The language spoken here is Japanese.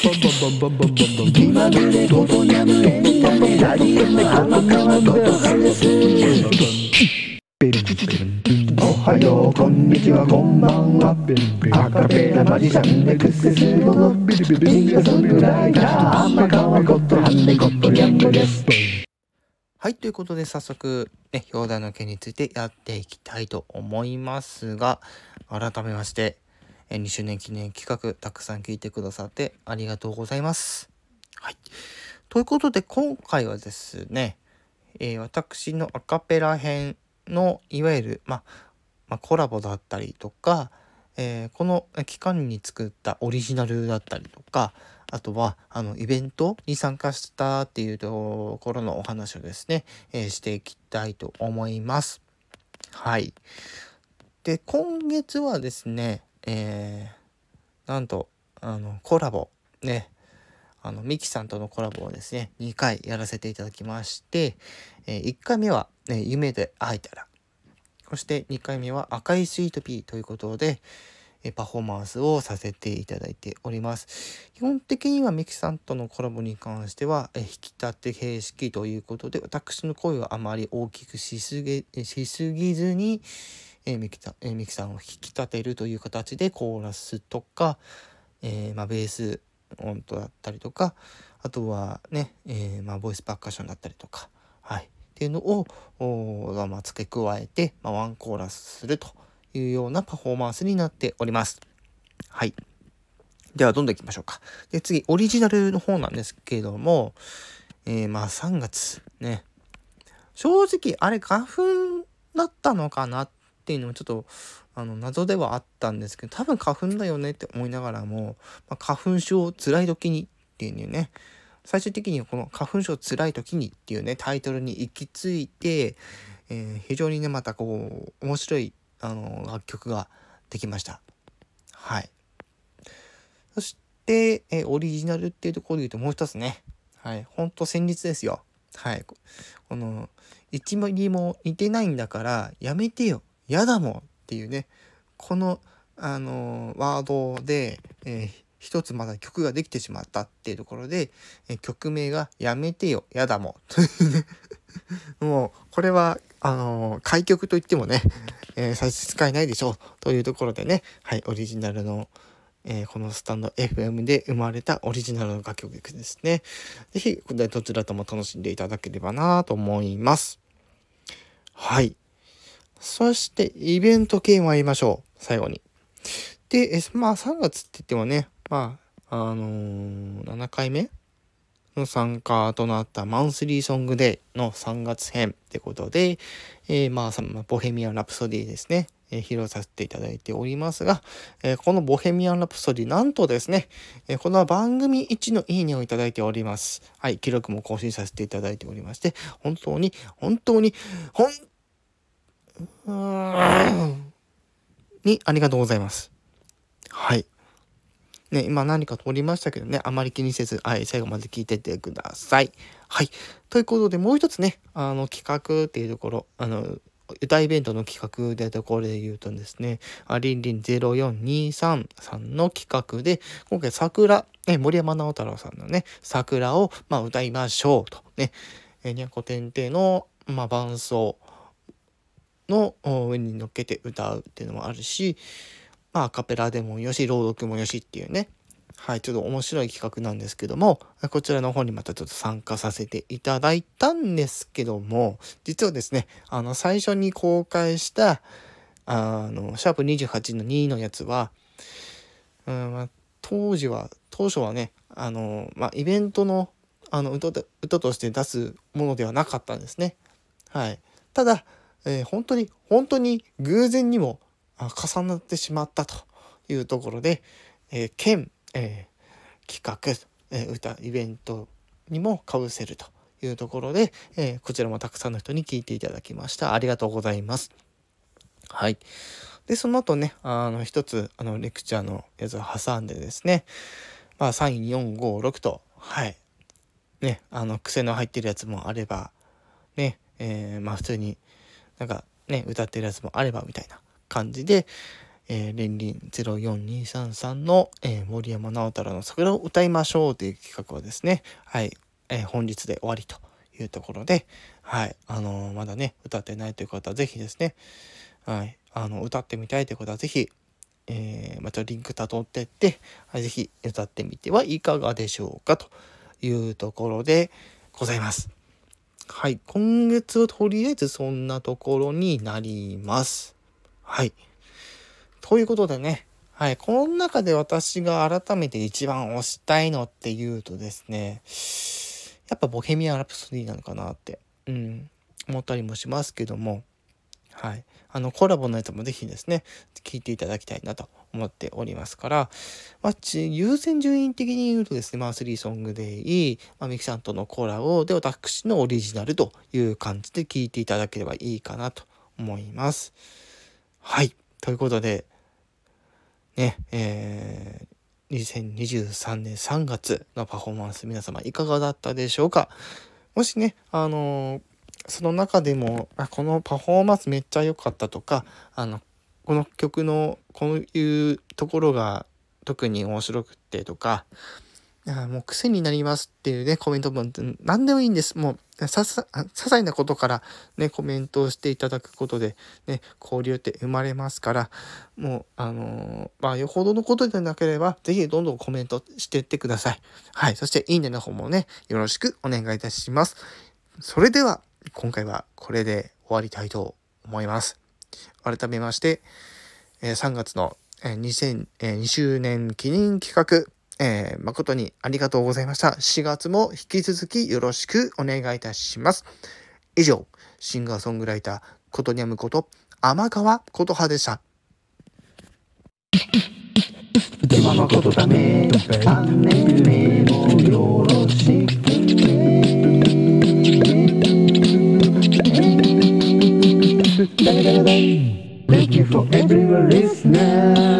気まぐれごとにゃむエンタメラリウム浜川ことはですおはようこんにちはこんばんはアカペラマジシャンでクセスゴのシンガソングライター浜川ことはんでことにゃむですはい、ということで早速、ね、表題の件についてやっていきたいと思いますが、改めまして、え2周年記念企画、たくさん聞いてくださってありがとうございます。はい。ということで、今回はですね、えー私のアカペラ編の、いわゆる、ま、ま、コラボだったりとか、えーこの期間に作ったオリジナルだったりとか、あとは、あの、イベントに参加したっていうところのお話をですね、えーしていきたいと思います。はい。で、今月はですね、えーなんと、あの、コラボ、ね、あの、ミキさんとのコラボをですね、2回やらせていただきまして、え1回目は、ね、夢で会えたら、そして2回目は赤いスイートピーということで、えパフォーマンスをさせていただいております。基本的にはミキさんとのコラボに関しては、え引き立て形式ということで、私の声をあまり大きくしすぎしすぎずに、えミキさんえミキさんを引き立てるという形でコーラスとか、えーまあ、ベース音とだったりとかあとはね、えーまあ、ボイスパーカッションだったりとか、はい、っていうのをおまあ、付け加えて、まあ、ワンコーラスするというようなパフォーマンスになっております。はい。では、どんどん行きましょうか。で、次、オリジナルの方なんですけども、えーまあ、3月ね。正直、あれ、花粉だったのかなっていうのもちょっと、あの、謎ではあったんですけど、多分花粉だよねって思いながらも、まあ、花粉症辛い時にっていうね、最終的にはこの花粉症辛い時にっていうね、タイトルに行き着いて、えー非常にね、またこう、面白い、あの、楽曲ができました。はい。そして、えオリジナルっていうところで言うともう一つね、はい、ほんと戦慄ですよ。はい。ここの、1ミリも似てないんだから、やめてよ、やだもんっていうね、この、あのワードで、えー一つまだ曲ができてしまったっていうところで、えー曲名が「やめてよやだもん」というねもうこれはあのー開曲といってもね、えー差し支えないでしょうというところでねはいオリジナルの、えーこのスタンド FM で生まれたオリジナルの楽曲ですね。是非どちらとも楽しんでいただければなと思います。はい。そしてイベント系参りましょう。最後に。で、えまあ3月って言ってもね、まあ、あのー7回目の参加となったマンスリーソングデーの3月編ってことで、えーまあ、ボヘミアン・ラプソディですね、えー披露させていただいておりますが、えーこのボヘミアン・ラプソディ、なんとですね、えーこの番組1のいいねをいただいております。はい、記録も更新させていただいておりまして、本当に、本当に、ほん、うーんにありがとうございます。はい。ね、今何か通りましたけどね、あまり気にせず、はい、最後まで聞いててください。はい。ということで、もう一つね、あの、企画っていうところ、あの、歌イベントの企画でところで言うとですね、ありんりん0423さんの企画で、今回桜、ね、森山直太朗さんのね、桜を、まあ、歌いましょうと。ね、えにゃこてんての、まあ、伴奏の上に乗っけて歌うっていうのもあるし、まあ、アカペラでもよし、朗読もよしっていうね、はい、ちょっと面白い企画なんですけども、こちらの方にまたちょっと参加させていただいたんですけども、実はですね、あの、最初に公開した、あの、シャープ28の2のやつは、うんまあ、当時は、当初はね、あの、まあ、イベントの、あの、歌歌として出すものではなかったんですね。はい。ただ、えー本当に、本当に偶然にも重なってしまったというところで、えー県、えー企画、え歌イベントにもかぶせるというところで、えこちらもたくさんの人に聞いていただきました。ありがとうございます。はい。でその後ねあの一つあのレクチャーのやつを挟んでですねまあ3456とはい。ねあの癖の入ってるやつもあればねえーまあ普通になんかね歌ってるやつもあればみたいな感じで、えー、連輪04233の、えー、森山直太朗の桜を歌いましょうという企画はですね、はい、えー、本日で終わりというところで、はい、あのー、まだね、歌ってないという方はぜひですね、はい、あの、歌ってみたいという方はぜひ、えー、またリンク辿ってって、はい、ぜひ歌ってみてはいかがでしょうかというところでございます。はい、今月はとりあえずそんなところになります。はい。ということでね、はい、この中で私が改めて一番推したいのっていうとですね、やっぱボヘミアン・ラプソディなのかなって、うん、思ったりもしますけども、はい。あの、コラボのやつもぜひですね、聞いていただきたいなと思っておりますから、まあ、優先順位的に言うとですね、まあ、3ソングでいい、まあ、ミキさんとのコラボで、私のオリジナルという感じで聞いていただければいいかなと思います。はい。ということで、ね、えー、2023年3月のパフォーマンス皆様いかがだったでしょうか？もしね、あのー、その中でもあこのパフォーマンスめっちゃ良かったとかあのこの曲のこういうところが特に面白くってとかやもう癖になりますっていうね、コメント文って何でもいいんです。もう、ささ、些細なことからね、コメントをしていただくことで、ね、交流って生まれますから、もう、あのー、まあ、よほどのことでなければ、ぜひどんどんコメントしてってください。はい。そして、いいねの方もね、よろしくお願いいたします。それでは、今回はこれで終わりたいと思います。改めまして、え3月の2002周年記念企画、えー、誠にありがとうございました。4月も引き続きよろしくお願いいたします。以上、シンガーソングライター、ことにゃむこと、天川琴葉でした。では誠だめ、チャンネル Thank you for everyone listener.